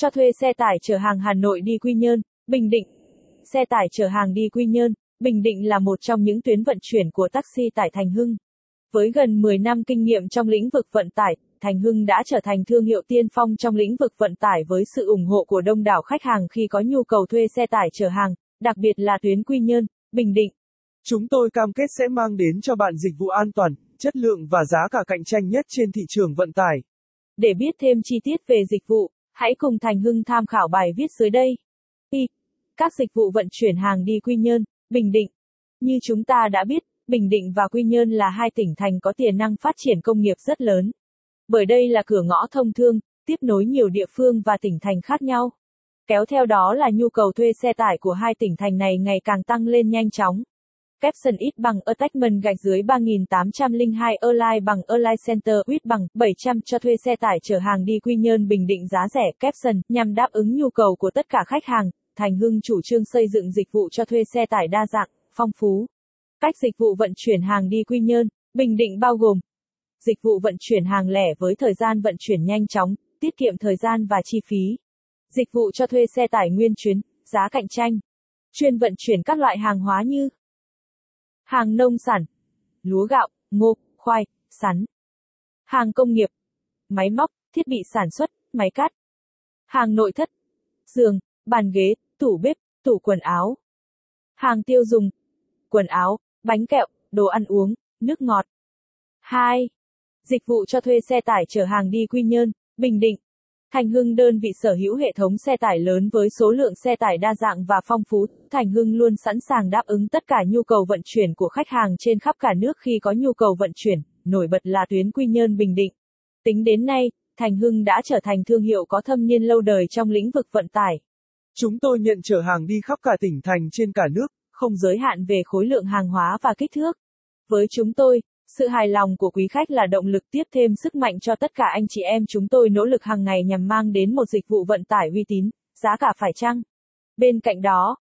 cho thuê xe tải chở hàng Hà Nội đi Quy Nhơn, Bình Định. Xe tải chở hàng đi Quy Nhơn, Bình Định là một trong những tuyến vận chuyển của taxi tải Thành Hưng. Với gần 10 năm kinh nghiệm trong lĩnh vực vận tải, Thành Hưng đã trở thành thương hiệu tiên phong trong lĩnh vực vận tải với sự ủng hộ của đông đảo khách hàng khi có nhu cầu thuê xe tải chở hàng, đặc biệt là tuyến Quy Nhơn, Bình Định. Chúng tôi cam kết sẽ mang đến cho bạn dịch vụ an toàn, chất lượng và giá cả cạnh tranh nhất trên thị trường vận tải. Để biết thêm chi tiết về dịch vụ, hãy cùng Thành Hưng tham khảo bài viết dưới đây. Y. Các dịch vụ vận chuyển hàng đi Quy Nhơn, Bình Định. Như chúng ta đã biết, Bình Định và Quy Nhơn là hai tỉnh thành có tiềm năng phát triển công nghiệp rất lớn. Bởi đây là cửa ngõ thông thương, tiếp nối nhiều địa phương và tỉnh thành khác nhau. Kéo theo đó là nhu cầu thuê xe tải của hai tỉnh thành này ngày càng tăng lên nhanh chóng. Capson ít bằng attachment gạch dưới 3802 Align bằng Align Center ít bằng 700 cho thuê xe tải chở hàng đi Quy Nhơn Bình Định giá rẻ Capson nhằm đáp ứng nhu cầu của tất cả khách hàng. Thành Hưng chủ trương xây dựng dịch vụ cho thuê xe tải đa dạng, phong phú. Cách dịch vụ vận chuyển hàng đi Quy Nhơn, Bình Định bao gồm dịch vụ vận chuyển hàng lẻ với thời gian vận chuyển nhanh chóng, tiết kiệm thời gian và chi phí. Dịch vụ cho thuê xe tải nguyên chuyến, giá cạnh tranh. Chuyên vận chuyển các loại hàng hóa như hàng nông sản, lúa gạo, ngô, khoai, sắn. Hàng công nghiệp, máy móc, thiết bị sản xuất, máy cắt. Hàng nội thất, giường, bàn ghế, tủ bếp, tủ quần áo. Hàng tiêu dùng, quần áo, bánh kẹo, đồ ăn uống, nước ngọt. 2. Dịch vụ cho thuê xe tải chở hàng đi Quy Nhơn, Bình Định. Thành Hưng đơn vị sở hữu hệ thống xe tải lớn với số lượng xe tải đa dạng và phong phú. Thành Hưng luôn sẵn sàng đáp ứng tất cả nhu cầu vận chuyển của khách hàng trên khắp cả nước khi có nhu cầu vận chuyển, nổi bật là tuyến Quy Nhơn Bình Định. Tính đến nay, Thành Hưng đã trở thành thương hiệu có thâm niên lâu đời trong lĩnh vực vận tải. Chúng tôi nhận chở hàng đi khắp cả tỉnh thành trên cả nước, không giới hạn về khối lượng hàng hóa và kích thước. Với chúng tôi, sự hài lòng của quý khách là động lực tiếp thêm sức mạnh cho tất cả anh chị em chúng tôi nỗ lực hàng ngày nhằm mang đến một dịch vụ vận tải uy tín, giá cả phải chăng. Bên cạnh đó,